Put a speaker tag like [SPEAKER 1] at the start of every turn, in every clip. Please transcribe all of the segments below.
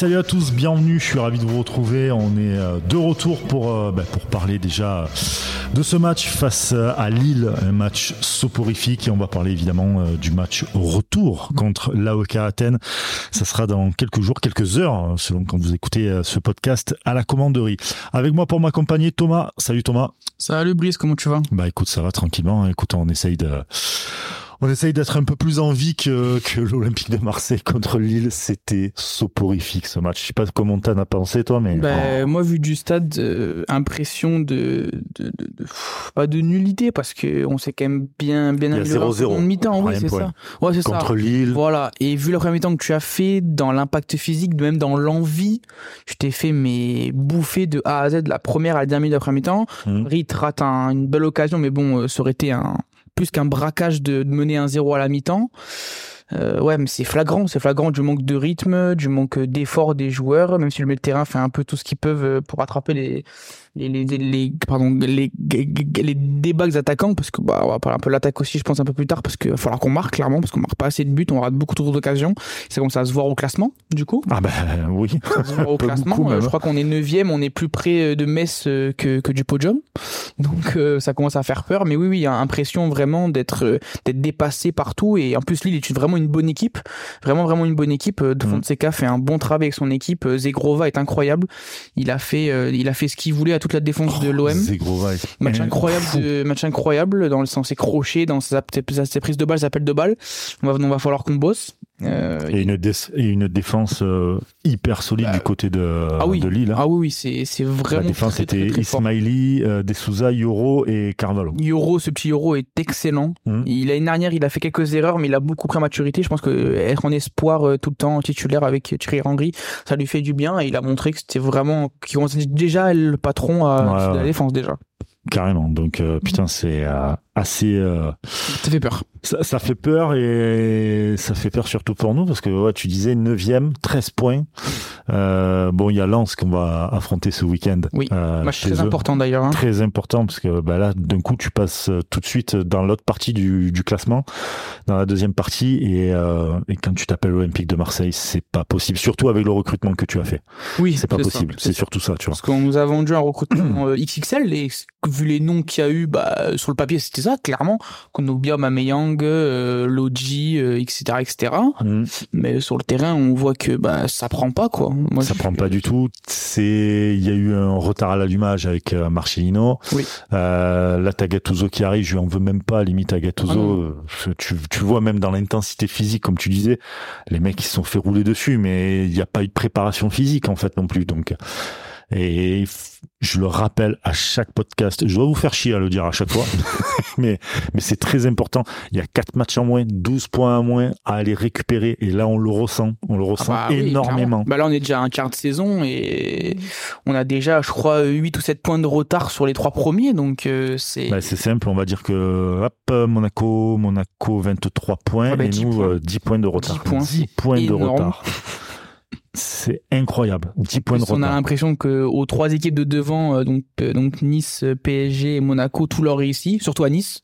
[SPEAKER 1] Salut à tous, bienvenue, je suis ravi de vous retrouver. On est euh, de retour pour, euh, bah, pour parler déjà de ce match face à Lille, un match soporifique et on va parler évidemment euh, du match retour contre l'AOK Athènes. Ça sera dans quelques jours, quelques heures, selon quand vous écoutez ce podcast à la commanderie. Avec moi pour m'accompagner Thomas. Salut Thomas.
[SPEAKER 2] Salut Brice, comment tu vas?
[SPEAKER 1] Bah écoute, ça va tranquillement. Écoute, on essaye de on essaye d'être un peu plus en vie que, que l'Olympique de Marseille contre Lille. C'était soporifique ce match. Je sais pas comment t'en as pensé toi, mais
[SPEAKER 2] ben, moi vu du stade, euh, impression de, de, de, de, pas de nullité parce que on s'est quand même bien bien
[SPEAKER 1] amélioré
[SPEAKER 2] en mi-temps. Oui, c'est ça. Ouais, c'est
[SPEAKER 1] ça. Contre Lille.
[SPEAKER 2] Voilà. Et vu le premier mi-temps que tu as fait dans l'impact physique, même dans l'envie, je t'ai fait mes bouffées de A à Z de la première à la dernière minute de premier mi-temps. Mmh. Rit rate une belle occasion, mais bon, euh, ça aurait été un plus qu'un braquage de, mener un zéro à la mi-temps. Euh, ouais, mais c'est flagrant, c'est flagrant du manque de rythme, du manque d'effort des joueurs, même si le milieu terrain fait un peu tout ce qu'ils peuvent euh, pour attraper les, les, les, les, pardon, les, les débats attaquants, parce que bah, on va parler un peu de l'attaque aussi, je pense, un peu plus tard, parce qu'il va falloir qu'on marque, clairement, parce qu'on marque pas assez de buts, on rate beaucoup trop d'occasions. Ça commence à se voir au classement, du coup.
[SPEAKER 1] Ah ben oui.
[SPEAKER 2] au classement. je crois qu'on est neuvième, on est plus près de Metz euh, que, que du podium. Donc ça commence à faire peur, mais oui, oui, il y a l'impression vraiment d'être d'être dépassé partout, et en plus Lille est vraiment une bonne équipe, vraiment vraiment une bonne équipe. De. Fonseca fait un bon travail avec son équipe. Zegrova est incroyable. Il a fait, il a fait ce qu'il voulait toute la défense de l'OM. Match incroyable, de, match incroyable dans le sens ses crochets, dans ses, ses prises de balles, ses appels de balles. On va, on va falloir qu'on bosse.
[SPEAKER 1] Euh, et, une et une défense euh, hyper solide bah, du côté de,
[SPEAKER 2] ah oui.
[SPEAKER 1] de Lille. Hein.
[SPEAKER 2] Ah oui, oui c'est, c'est vraiment.
[SPEAKER 1] La défense était Ismaili, euh, Yoro et Carvalho.
[SPEAKER 2] Yoro, ce petit Yoro est excellent. Mmh. Il, l'année dernière, il a fait quelques erreurs, mais il a beaucoup pris en maturité. Je pense que être en espoir euh, tout le temps titulaire avec Thierry Henry, ça lui fait du bien. Et il a montré que c'était vraiment, qu'il déjà le patron à ouais, la défense déjà.
[SPEAKER 1] Carrément. Donc, putain, c'est euh, assez. Euh,
[SPEAKER 2] ça fait peur.
[SPEAKER 1] Ça, ça, fait peur et ça fait peur surtout pour nous parce que ouais, tu disais 9 13 points. Euh, bon, il y a Lens qu'on va affronter ce week-end.
[SPEAKER 2] Oui, match très important d'ailleurs. Hein.
[SPEAKER 1] Très important parce que bah, là, d'un coup, tu passes tout de suite dans l'autre partie du, du, classement, dans la deuxième partie et, et quand tu t'appelles Olympique de Marseille, c'est pas possible. Surtout avec le recrutement que tu as fait.
[SPEAKER 2] Oui,
[SPEAKER 1] c'est pas possible. C'est surtout ça, tu vois.
[SPEAKER 2] Parce qu'on nous a vendu un recrutement XXL et vu les noms qu'il y a eu, bah, sur le papier, c'était ça, clairement. Konobia, Mameyang, euh, Loji, euh, etc., etc. Mm. Mais sur le terrain, on voit que, bah, ça prend pas, quoi.
[SPEAKER 1] Moi, ça prend pas du tout. C'est, il y a eu un retard à l'allumage avec euh, Marcelino.
[SPEAKER 2] Oui.
[SPEAKER 1] Euh, là, t'as Gattuso qui arrive, je lui en veux même pas, limite à Gattuso. Ah tu, tu vois même dans l'intensité physique, comme tu disais, les mecs, ils se sont fait rouler dessus, mais il n'y a pas eu de préparation physique, en fait, non plus. Donc, et je le rappelle à chaque podcast. Je dois vous faire chier à le dire à chaque fois. mais, mais c'est très important. Il y a quatre matchs en moins, 12 points en moins à aller récupérer. Et là, on le ressent. On le ressent ah bah énormément.
[SPEAKER 2] bah là, on est déjà à un quart de saison et on a déjà, je crois, 8 ou 7 points de retard sur les trois premiers. Donc, euh, c'est.
[SPEAKER 1] Bah, c'est simple. On va dire que, hop, Monaco, Monaco, 23 points. Ah bah, et nous, points. 10 points de retard.
[SPEAKER 2] 10 points. 10
[SPEAKER 1] points de retard. C'est incroyable. 10 points de retard.
[SPEAKER 2] On a l'impression que aux trois équipes de devant, euh, donc, euh, donc Nice, PSG et Monaco, tout leur réussit, surtout à Nice.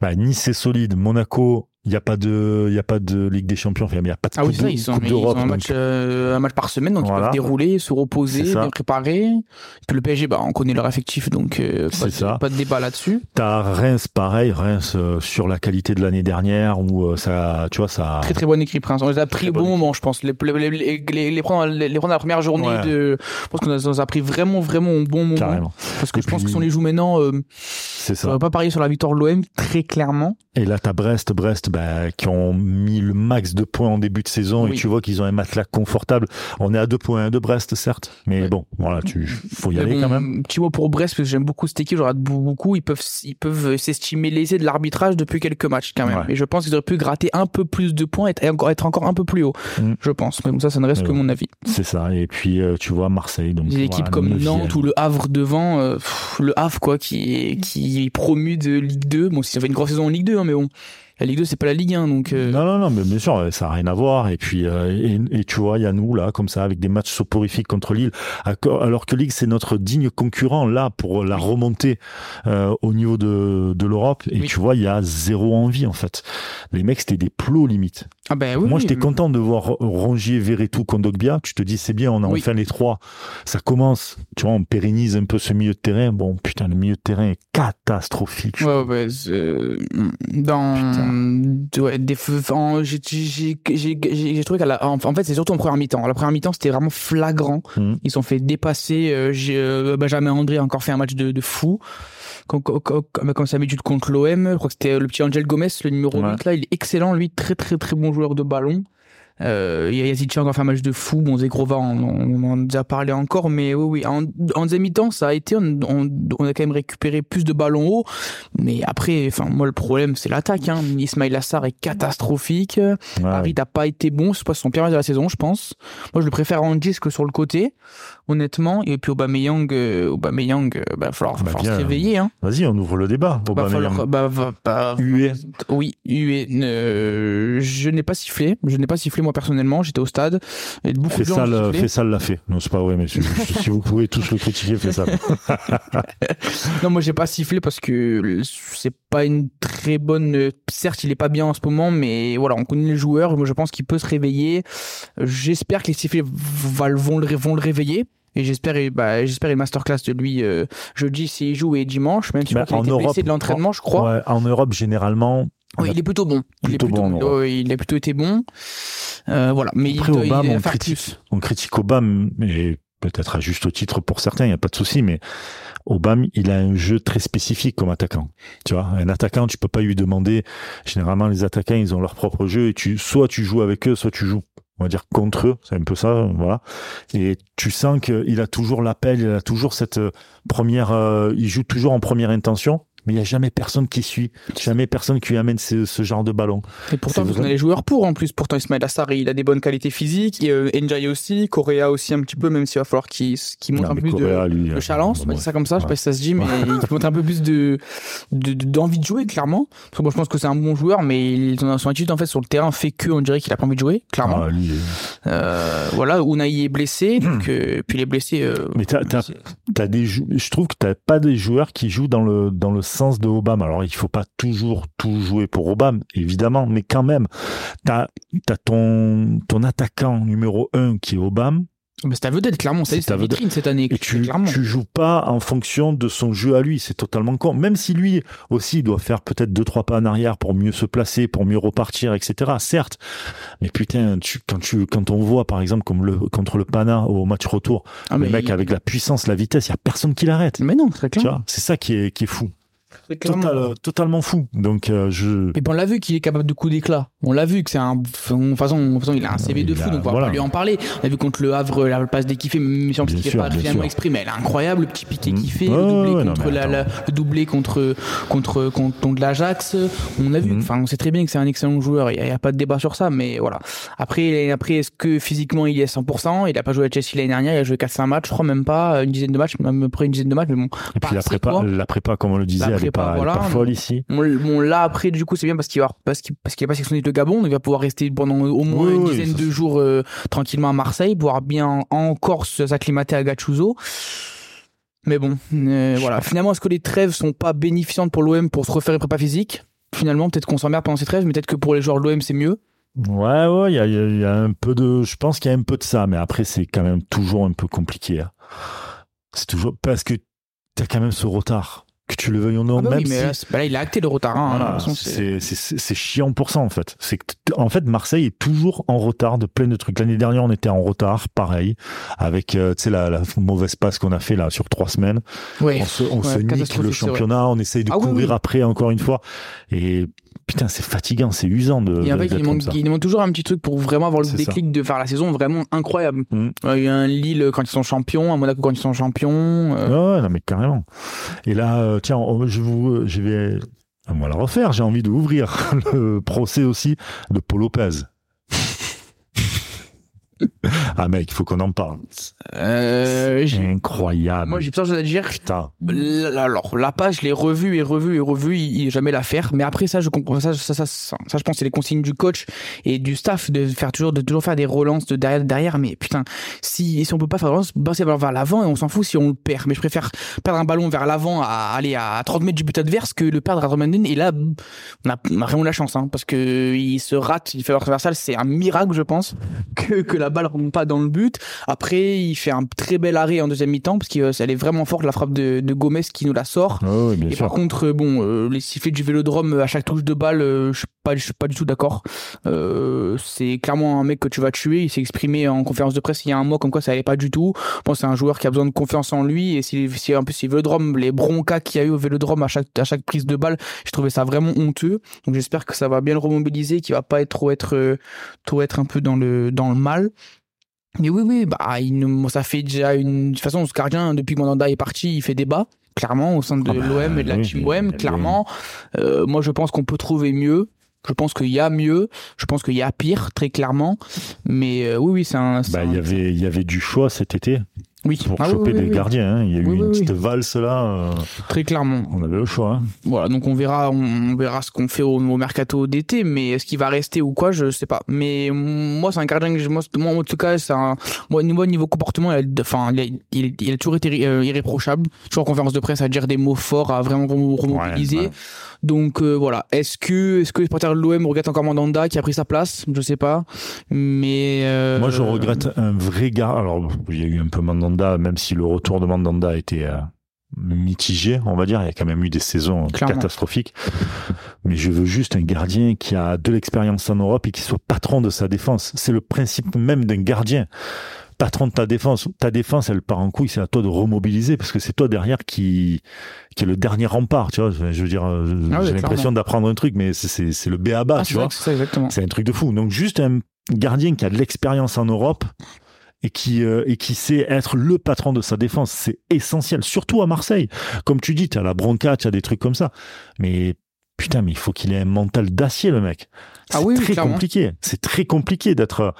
[SPEAKER 1] Bah, nice c'est solide. Monaco, il n'y a pas de, il y a pas de Ligue des Champions. Enfin, il n'y a pas de
[SPEAKER 2] ah
[SPEAKER 1] coupe,
[SPEAKER 2] oui, ça, ils sont, ils ont un, match, euh, un match par semaine, donc voilà. ils peuvent dérouler, se reposer, bien préparer. Et puis le PSG, bah, on connaît leur effectif, donc euh, pas, de, pas, de, débat là-dessus.
[SPEAKER 1] T'as Reims, pareil, Reims euh, sur la qualité de l'année dernière où euh, ça, tu vois, ça.
[SPEAKER 2] Très très bonne équipe, Reims. On les a pris au bon moment, je pense. Les, les, les, les, les prendre, les, prendre la première journée ouais. de. Je pense qu'on a, on a pris vraiment vraiment au bon moment.
[SPEAKER 1] Carrément.
[SPEAKER 2] Parce que Et je puis... pense que si on les joue maintenant,
[SPEAKER 1] c'est ça.
[SPEAKER 2] On va pas parier sur la victoire de l'OM très clairement.
[SPEAKER 1] Et là, t'as Brest, Brest, bah, qui ont mis le max de points en début de saison oui. et tu vois qu'ils ont un matelas confortable. On est à deux points de Brest, certes, mais ouais. bon, voilà, tu faut y mais aller
[SPEAKER 2] bon,
[SPEAKER 1] quand même.
[SPEAKER 2] Petit mot pour Brest parce que j'aime beaucoup cette équipe, j'en rate beaucoup. Ils peuvent, ils peuvent s'estimer lésés de l'arbitrage depuis quelques matchs quand même. Ouais. Et je pense qu'ils auraient pu gratter un peu plus de points et être encore un peu plus haut, mm. je pense. Mais bon, ça, ça ne reste mais que bon. mon avis.
[SPEAKER 1] C'est ça. Et puis euh, tu vois Marseille, donc
[SPEAKER 2] des équipes comme Nantes ou le Havre devant, euh, pff, le Havre quoi, qui est qui est promu de Ligue 2. Bon, si ça fait une grosse saison en Ligue 2, hein, mais bon La Ligue 2, c'est pas la Ligue 1, donc.
[SPEAKER 1] Non, non, non, mais bien sûr, ça n'a rien à voir. Et puis, et, et, tu vois, il y a nous là, comme ça, avec des matchs soporifiques contre Lille, alors que Ligue, c'est notre digne concurrent là pour la remontée au niveau de, de l'Europe. Et tu vois, il y a zéro envie en fait. Les mecs, c'était des plots limite.
[SPEAKER 2] Ah ben oui,
[SPEAKER 1] Moi, j'étais content de voir Rongier, Verretou, Kondogbia. Tu te dis, c'est bien, on a enfin les trois. Ça commence, tu vois, on pérennise un peu ce milieu de terrain. Bon, putain, le milieu de terrain est catastrophique.
[SPEAKER 2] Ouais, ouais, dans, ouais, j'ai trouvé la, en, fait, c'est surtout en première mi-temps. La première mi-temps, c'était vraiment flagrant. Mmh. Ils sont fait dépasser. Euh, euh, Benjamin André a encore fait un match de, de fou comme, sa habitude contre l'OM. Je crois que c'était le petit Angel Gomez, le numéro 8 là. Il est excellent, lui, très très très bon joueur de ballon. Euh, Yazid a encore fait un match de fou. Bon, Zegrova, on, on, en a déjà parlé encore, mais oui, oui. En, en deuxième mi-temps, ça a été, on, a quand même récupéré plus de ballons hauts. Mais après, enfin, moi, le problème, c'est l'attaque. Hein. Ismail Assar est catastrophique. Ouais. N'a pas été bon. C'est pas son pire match de la saison, je pense. Moi, je le préfère en que sur le côté, honnêtement. Et puis Aubameyang, euh, Aubameyang, euh, bah, falloir, bah, falloir se réveiller. Hein.
[SPEAKER 1] Vas-y, on ouvre le débat.
[SPEAKER 2] Aubameyang. Bah, bah, bah,
[SPEAKER 1] Hué.
[SPEAKER 2] Oui, Hué. Euh, je n'ai pas sifflé. Je n'ai pas sifflé moi personnellement. J'étais au stade. Et beaucoup de gens
[SPEAKER 1] l'a fait. Non, c'est pas vrai, mais si, si vous pouvez tous le critiquer, ça.
[SPEAKER 2] non, moi j'ai pas sifflé parce que c'est pas une très bonne. Certes, il est pas bien en ce moment, mais voilà, on connaît les joueurs. Moi, je pense qu'il peut se réveiller. J'espère que les sifflets vont le, vont le réveiller. Et j'espère, bah, j'espère une masterclass de lui euh, jeudi s'il joue et dimanche, même si bah, il a été de l'entraînement, je crois.
[SPEAKER 1] Ouais, en Europe, généralement.
[SPEAKER 2] Oui, il est plutôt bon.
[SPEAKER 1] Plutôt il, est plutôt,
[SPEAKER 2] bon, il a plutôt été bon. Euh, voilà. Mais
[SPEAKER 1] Après, il, Obama, on, critique, on critique Obama, mais peut-être à juste titre pour certains, il n'y a pas de souci, mais Obama, il a un jeu très spécifique comme attaquant. Tu vois, un attaquant, tu peux pas lui demander. Généralement, les attaquants, ils ont leur propre jeu et tu, soit tu joues avec eux, soit tu joues on va dire contre eux, c'est un peu ça, voilà. Et tu sens qu'il a toujours l'appel, il a toujours cette euh, première, euh, il joue toujours en première intention mais il n'y a jamais personne qui suit, jamais personne qui lui amène ce, ce genre de ballon.
[SPEAKER 2] Et pourtant, vous avez les joueurs pour en plus. Pourtant, Ismail Assari, il a des bonnes qualités physiques. Et euh, Njai aussi, Correa aussi un petit peu, même s'il va falloir qu'il qu montre un peu plus de, lui, de chalance. Ça comme ça, ouais. je sais pas si ça se dit, mais il montre un peu plus de d'envie de, de, jouer, clairement. Parce que moi, je pense que c'est un bon joueur, mais son attitude en fait sur le terrain fait que on dirait qu'il a pas envie de jouer, clairement. Ah, lui, euh, voilà, Unai est blessé, donc euh, puis il est blessé. Euh,
[SPEAKER 1] mais t'as des, je trouve que t'as pas des joueurs qui jouent dans le dans le sens de Obama. Alors, il faut pas toujours tout jouer pour Obama, évidemment, mais quand même, t'as as ton, ton attaquant numéro un qui est Obama.
[SPEAKER 2] Mais c'est à vedette, clairement. C'est ta vitrine cette année.
[SPEAKER 1] Et tu, tu joues pas en fonction de son jeu à lui. C'est totalement con. Même si lui aussi doit faire peut-être deux, trois pas en arrière pour mieux se placer, pour mieux repartir, etc. Certes. Mais putain, tu, quand tu, quand on voit, par exemple, comme le, contre le Pana au match retour, ah, le mec avec la puissance, la vitesse, il y a personne qui l'arrête.
[SPEAKER 2] Mais non, très clair.
[SPEAKER 1] C'est ça qui est, qui est fou. Total, totalement fou. Donc euh, je.
[SPEAKER 2] Mais bon, on l'a vu qu'il est capable de coups d'éclat. On l'a vu que c'est un. De toute façon, il a un CV de fou, donc on va pas lui en parler. On a vu contre le Havre la passe fait, même si on ne pas finalement exprimé. Elle est incroyable, le petit piqué qu'il fait, le doublé contre la, le doublé contre contre contre, l'Ajax. On a vu. Mm. On sait très bien que c'est un excellent joueur. Il y, a, pas de débat sur ça, mais voilà. Après, après, est-ce que physiquement il est à 100% Il a pas joué à Chelsea l'année dernière. Il a joué 4-5 matchs, je crois même pas une dizaine de matchs, même près une dizaine de matchs. Mais bon.
[SPEAKER 1] Et puis la prépa, la prépa, comme on le disait, est pas, voilà, pas folle ici.
[SPEAKER 2] Bon, là après, du coup, c'est bien parce qu'il parce qu'il qu'il a pas sectionné le Gabon, donc il va pouvoir rester pendant au moins une dizaine de jours euh, tranquillement à Marseille, pouvoir bien encore s'acclimater à Gattuso. Mais bon, euh, voilà. Finalement, est-ce que les trêves sont pas bénéficiantes pour l'OM pour se refaire une prépa physique? Finalement, peut-être qu'on s'emmerde pendant ces trêves, mais peut-être que pour les joueurs de l'OM, c'est mieux.
[SPEAKER 1] Ouais, ouais, il y a, y a, un peu de, je pense qu'il y a un peu de ça, mais après, c'est quand même toujours un peu compliqué. Hein. C'est toujours parce que t'as quand même ce retard que tu le veuilles ou non,
[SPEAKER 2] ah bah
[SPEAKER 1] même
[SPEAKER 2] oui, mais
[SPEAKER 1] si...
[SPEAKER 2] là, là, il a acté le retard. Hein,
[SPEAKER 1] voilà, c'est chiant pour ça en fait. C'est en fait Marseille est toujours en retard de plein de trucs. L'année dernière, on était en retard, pareil, avec euh, tu sais la, la, mauvaise passe qu'on a fait là sur trois semaines.
[SPEAKER 2] Oui.
[SPEAKER 1] On se, on ouais, se nique le championnat, on essaye de ah, courir oui, oui. après encore une fois. Et putain, c'est fatigant, c'est usant de.
[SPEAKER 2] Et en fait, il manque, il manque toujours un petit truc pour vraiment avoir le déclic ça. de faire la saison vraiment incroyable. Mmh. Il y a un Lille quand ils sont champions, un Monaco quand ils sont champions.
[SPEAKER 1] Euh... Ouais, non mais carrément. Et là, euh, tiens, je vous, je vais, on va la refaire. J'ai envie d'ouvrir le procès aussi de Paul Lopez. ah mec, il faut qu'on en parle.
[SPEAKER 2] Euh,
[SPEAKER 1] Incroyable.
[SPEAKER 2] moi, j'ai choses à dire.
[SPEAKER 1] Putain.
[SPEAKER 2] Alors, la page, je l'ai revue et revue et revue, il jamais l'affaire. Mais après ça, je comprends ça, ça, ça, ça, ça, je pense, c'est les consignes du coach et du staff de faire toujours, de toujours faire des relances de derrière, derrière. Mais putain, si, si on peut pas faire de relance, passer le ballon vers l'avant et on s'en fout si on le perd. Mais je préfère perdre un ballon vers l'avant à aller à 30 mètres du but adverse que le perdre à Romanen. Et là, on a, vraiment la chance, hein, parce que il se rate, il fait la transversale, c'est un miracle, je pense, que, que la balle remonte pas dans le but. Après, il fait un très bel arrêt en deuxième mi-temps, parce qu'elle est vraiment forte, la frappe de, de Gomez qui nous la sort.
[SPEAKER 1] Oh, oui, bien
[SPEAKER 2] Et
[SPEAKER 1] sûr.
[SPEAKER 2] par contre, euh, bon, euh, les sifflets du vélodrome euh, à chaque touche de balle, je suis pas, je suis pas du tout d'accord. Euh, c'est clairement un mec que tu vas tuer. Il s'est exprimé en conférence de presse il y a un mois comme quoi ça allait pas du tout. Je pense que c'est un joueur qui a besoin de confiance en lui. Et si, si en plus si vélodrome, les broncas qu'il y a eu au vélodrome à chaque, à chaque prise de balle, je trouvais ça vraiment honteux. Donc j'espère que ça va bien le remobiliser, qu'il va pas être trop être, trop être un peu dans le, dans le mal. Mais oui, oui, bah, il ça fait déjà une, de toute façon, ce gardien, depuis que Mandanda est parti, il fait débat. Clairement, au sein de
[SPEAKER 1] Ah bah,
[SPEAKER 2] l'OM et de la
[SPEAKER 1] oui,
[SPEAKER 2] team OM, clairement. Euh, moi, je pense qu'on peut trouver mieux. Je pense qu'il y a mieux. Je pense qu'il y a pire, très clairement. Mais euh, oui, oui, c'est un.
[SPEAKER 1] Bah, il y avait, il y avait du choix cet été
[SPEAKER 2] oui.
[SPEAKER 1] pour
[SPEAKER 2] Ah
[SPEAKER 1] choper
[SPEAKER 2] oui,
[SPEAKER 1] des gardiens. hein. Il y a eu une petite valse là. euh,
[SPEAKER 2] Très clairement.
[SPEAKER 1] on avait le choix. hein.
[SPEAKER 2] Voilà, donc on verra, on, verra ce qu'on fait au, au mercato d'été, mais est-ce qu'il va rester ou quoi, je sais pas. Mais moi, c'est un gardien que je, moi, moi, en tout cas, c'est un, moi, niveau, niveau comportement, il a, enfin, il a, il, il a toujours été euh, irréprochable. Toujours en conférence de presse à dire des mots forts, à vraiment remo- remobiliser.
[SPEAKER 1] Ouais, ouais.
[SPEAKER 2] Donc euh, voilà. Est-ce que, est-ce que les supporters de l'OM regrettent encore Mandanda qui a pris sa place? Je sais pas. Mais euh,
[SPEAKER 1] Moi, je regrette un vrai gars. Alors, il y a eu un peu Mandanda, même si le retour de Mandanda a été euh, mitigé, on va dire. Il y a quand même eu des saisons
[SPEAKER 2] Clairement.
[SPEAKER 1] catastrophiques. Mais je veux juste un gardien qui a de l'expérience en Europe et qui soit patron de sa défense. C'est le principe même d'un gardien. Patron de ta défense. Ta défense, elle part en couille. C'est à toi de remobiliser parce que c'est toi derrière qui, qui est le dernier rempart. Tu vois, je veux dire, euh,
[SPEAKER 2] Ah oui,
[SPEAKER 1] j'ai l'impression d'apprendre un truc, mais c'est- le B à bas,
[SPEAKER 2] ah,
[SPEAKER 1] tu
[SPEAKER 2] c'est
[SPEAKER 1] vois.
[SPEAKER 2] C'est
[SPEAKER 1] un truc de fou. Donc juste un gardien qui a de l'expérience en Europe et qui euh, et qui sait être le patron de sa défense, c'est essentiel. Surtout à Marseille, comme tu dis, tu as la bronca, tu as des trucs comme ça. Mais putain, mais il faut qu'il ait un mental d'acier, le mec. C'est
[SPEAKER 2] Ah oui, oui,
[SPEAKER 1] très
[SPEAKER 2] clairement.
[SPEAKER 1] compliqué. C'est très compliqué d'être euh,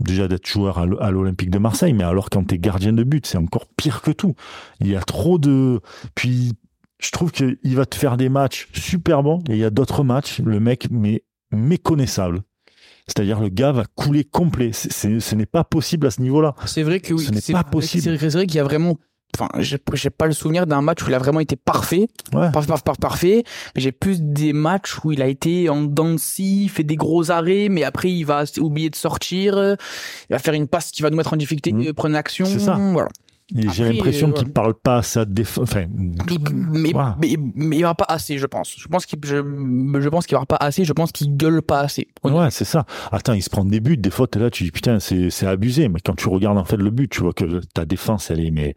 [SPEAKER 1] déjà d'être joueur à l'Olympique de Marseille, mais alors quand t'es gardien de but, c'est encore pire que tout. Il y a trop de. Puis je trouve qu'il va te faire des matchs super bons et il y a d'autres matchs, le mec mais méconnaissable. C'est-à-dire le gars va couler complet. C'est- c'est- ce n'est pas possible à ce niveau-là.
[SPEAKER 2] C'est vrai que oui.
[SPEAKER 1] Ce n'est
[SPEAKER 2] c'est
[SPEAKER 1] pas
[SPEAKER 2] vrai-
[SPEAKER 1] possible.
[SPEAKER 2] C'est vrai, c'est vrai qu'il y a vraiment. Enfin, j'ai j'ai pas le souvenir d'un match où il a vraiment été parfait.
[SPEAKER 1] Ouais.
[SPEAKER 2] Parfait, parfait, parfait, parfait. Mais j'ai plus des matchs où il a été en scie, fait des gros arrêts, mais après il va oublier de sortir. Il va faire une passe qui va nous mettre en difficulté,
[SPEAKER 1] Mhm.
[SPEAKER 2] euh, prendre l'action.
[SPEAKER 1] C'est ça.
[SPEAKER 2] Voilà.
[SPEAKER 1] J'ai l'impression
[SPEAKER 2] euh,
[SPEAKER 1] qu'il
[SPEAKER 2] ouais.
[SPEAKER 1] parle pas à sa défense. Enfin,
[SPEAKER 2] Mais, mais, mais, mais il aura pas assez, je pense. Je pense qu'il, je, je pense qu'il aura pas assez. Je pense qu'il gueule pas assez.
[SPEAKER 1] Ouais, c'est ça. Attends, il se prend des buts. Des fois, t'es là, tu dis putain, c'est c'est abusé. Mais quand tu regardes en fait le but, tu vois que ta défense, elle est mais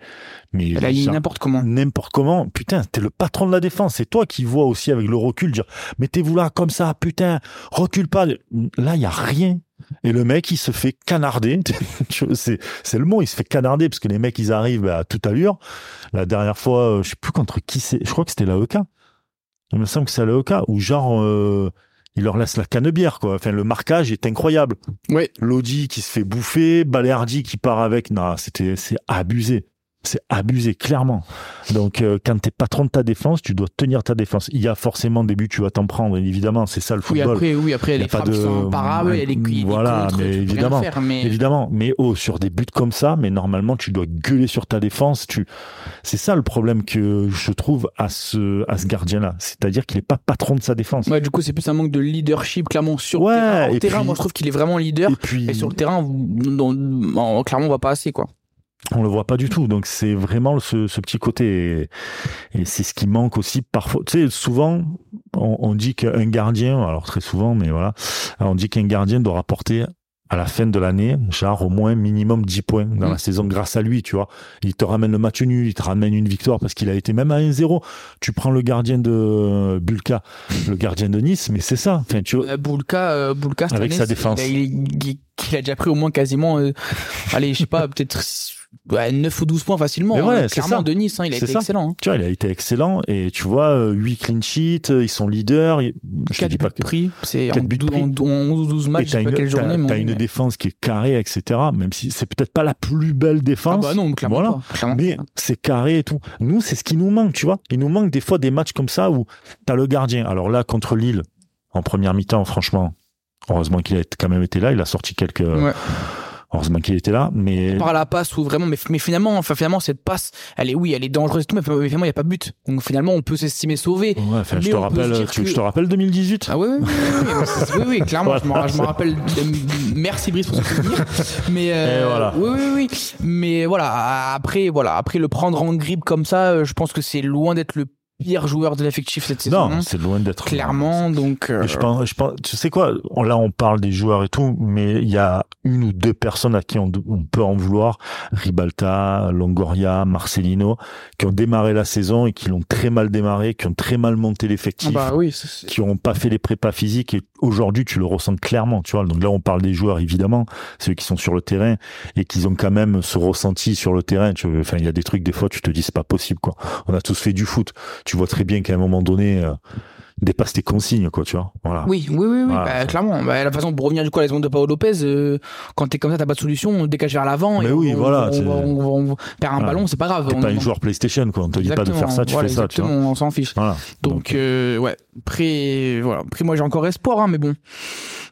[SPEAKER 1] mais
[SPEAKER 2] Elle a n'importe comment.
[SPEAKER 1] n'importe comment. Putain, t'es le patron de la défense. C'est toi qui vois aussi avec le recul dire mettez-vous là comme ça, putain, recule pas. Là, il y a rien. Et le mec, il se fait canarder. C'est c'est le mot. Il se fait canarder parce que les mecs, ils arrivent à toute allure. La dernière fois, euh, je sais plus contre qui c'est. Je crois que c'était l'AEK. Il me semble que c'est l'AEK où genre. euh, il leur laisse la canebière, quoi. Enfin, le marquage est incroyable.
[SPEAKER 2] Ouais.
[SPEAKER 1] Lodi qui se fait bouffer, Balerdi qui part avec. Non, c'était, c'est abusé. C'est abusé, clairement. Donc, euh, quand t'es patron de ta défense, tu dois tenir ta défense. Il y a forcément des buts, tu vas t'en prendre, évidemment. C'est ça le
[SPEAKER 2] Oui,
[SPEAKER 1] football.
[SPEAKER 2] après, oui, après,
[SPEAKER 1] Y a
[SPEAKER 2] les frappes
[SPEAKER 1] de-
[SPEAKER 2] sont imparables, il y a les
[SPEAKER 1] Voilà, mais évidemment.
[SPEAKER 2] Faire, mais...
[SPEAKER 1] Évidemment, mais oh, sur des buts comme ça, mais normalement, tu dois gueuler sur ta défense. Tu, c'est ça le problème que je trouve à ce, à ce gardien-là. C'est-à-dire qu'il est pas patron de sa défense.
[SPEAKER 2] Ouais, du coup, c'est plus un manque de leadership, clairement, sur
[SPEAKER 1] Ouais,
[SPEAKER 2] le terrain. Au terrain,
[SPEAKER 1] puis-
[SPEAKER 2] moi, je trouve qu'il est vraiment leader.
[SPEAKER 1] Et puis,
[SPEAKER 2] Et sur le terrain, on- on- on- clairement, on va pas assez, quoi.
[SPEAKER 1] On le voit pas du tout. Donc c'est vraiment ce, ce petit côté et, et c'est ce qui manque aussi parfois. Tu sais, souvent on, on dit qu'un gardien, alors très souvent, mais voilà, on dit qu'un gardien doit rapporter à la fin de l'année, genre au moins minimum 10 points dans la saison grâce à lui, tu vois. Il te ramène le match nul, il te ramène une victoire parce qu'il a été même à 1-0. Tu prends le gardien de Bulka, le gardien de Nice, mais c'est ça. Enfin, tu vois,
[SPEAKER 2] Euh, Boulka, euh, cette
[SPEAKER 1] Avec
[SPEAKER 2] année,
[SPEAKER 1] sa défense.
[SPEAKER 2] Il a, il- il- il a déjà pris au moins quasiment, euh, allez, je sais pas, peut-être ouais, 9 ou 12 points facilement. Hein. Clairement, de Nice, hein, il a été
[SPEAKER 1] ça.
[SPEAKER 2] excellent. hein.
[SPEAKER 1] Tu vois, il a été excellent et tu vois, euh, 8 clean sheets, euh, ils sont leaders. Je te
[SPEAKER 2] 4
[SPEAKER 1] dis pas que
[SPEAKER 2] pris. C'est en,
[SPEAKER 1] buts
[SPEAKER 2] 12
[SPEAKER 1] pris.
[SPEAKER 2] en 11 ou 12
[SPEAKER 1] Et
[SPEAKER 2] matchs, je
[SPEAKER 1] t'as
[SPEAKER 2] sais pas
[SPEAKER 1] une,
[SPEAKER 2] quelle journée.
[SPEAKER 1] t'as-
[SPEAKER 2] mais
[SPEAKER 1] une défense qui est carrée, etc. Même si c'est peut-être pas la plus belle
[SPEAKER 2] Ah
[SPEAKER 1] défense.
[SPEAKER 2] bah non, clairement
[SPEAKER 1] Voilà.
[SPEAKER 2] pas. Clairement
[SPEAKER 1] Mais c'est carré et tout. Nous, c'est ce qui nous manque, tu vois. Il nous manque des fois des matchs comme ça où t'as le gardien. Alors là, contre Lille, en première mi-temps, franchement, heureusement qu'il a quand même été là. Il a sorti quelques.
[SPEAKER 2] Ouais.
[SPEAKER 1] Heureusement qu'il était là. Mais
[SPEAKER 2] Par la passe ou vraiment, mais, mais finalement, enfin, finalement, cette passe, elle est, oui, elle est dangereuse et tout, mais finalement, il n'y a pas de but. Donc finalement, on peut s'estimer sauvé.
[SPEAKER 1] ouais, enfin, je te rappelle, tu que je te rappelle 2018
[SPEAKER 2] Ah oui, oui, oui, oui, oui, oui, clairement,
[SPEAKER 1] Voilà,
[SPEAKER 2] je
[SPEAKER 1] c'est-
[SPEAKER 2] rappelle. euh, Merci Brice pour ce souvenir. Mais euh,
[SPEAKER 1] voilà.
[SPEAKER 2] oui, oui, oui. Mais voilà, après, voilà, après le prendre en grippe comme ça, euh, je pense que c'est loin d'être le pire joueur de l'effectif cette saison.
[SPEAKER 1] Non, c'est loin d'être.
[SPEAKER 2] clairement. Donc, euh,
[SPEAKER 1] je pense, je pense, tu sais quoi, là on parle des joueurs et tout, mais il y a une ou deux personnes à qui on, on peut en vouloir, Ribalta, Longoria, Marcelino, qui ont démarré la saison et qui l'ont très mal démarré, qui ont très mal monté
[SPEAKER 2] ah
[SPEAKER 1] l'effectif,
[SPEAKER 2] bah oui,
[SPEAKER 1] qui ont pas fait les prépas physiques et aujourd'hui tu le ressens clairement, tu vois. Donc là on parle des joueurs évidemment, ceux qui sont sur le terrain et qui ont quand même ce ressenti sur le terrain. Tu enfin il y a des trucs des fois tu te dis c'est pas possible quoi. On a tous fait du foot, tu vois très bien qu'à un moment donné euh, dépasse tes consignes quoi, tu vois. Voilà.
[SPEAKER 2] Oui, oui, oui, oui
[SPEAKER 1] Voilà.
[SPEAKER 2] bah, clairement. Bah, la façon pour revenir du coup à la seconde de Paolo Lopez, euh, quand t'es comme ça, t'as pas de solution, on dégage vers l'avant.
[SPEAKER 1] Mais
[SPEAKER 2] et
[SPEAKER 1] oui,
[SPEAKER 2] on,
[SPEAKER 1] voilà,
[SPEAKER 2] On, on, perdre un
[SPEAKER 1] Voilà.
[SPEAKER 2] ballon, c'est pas grave.
[SPEAKER 1] T'es pas un
[SPEAKER 2] on-
[SPEAKER 1] joueur PlayStation quoi, on te dit pas de faire ça, tu
[SPEAKER 2] Exactement,
[SPEAKER 1] fais
[SPEAKER 2] voilà,
[SPEAKER 1] ça, tu vois.
[SPEAKER 2] On s'en fiche.
[SPEAKER 1] Voilà.
[SPEAKER 2] Donc, euh, ouais. Après, voilà. Après, moi, j'ai encore espoir, hein, mais bon.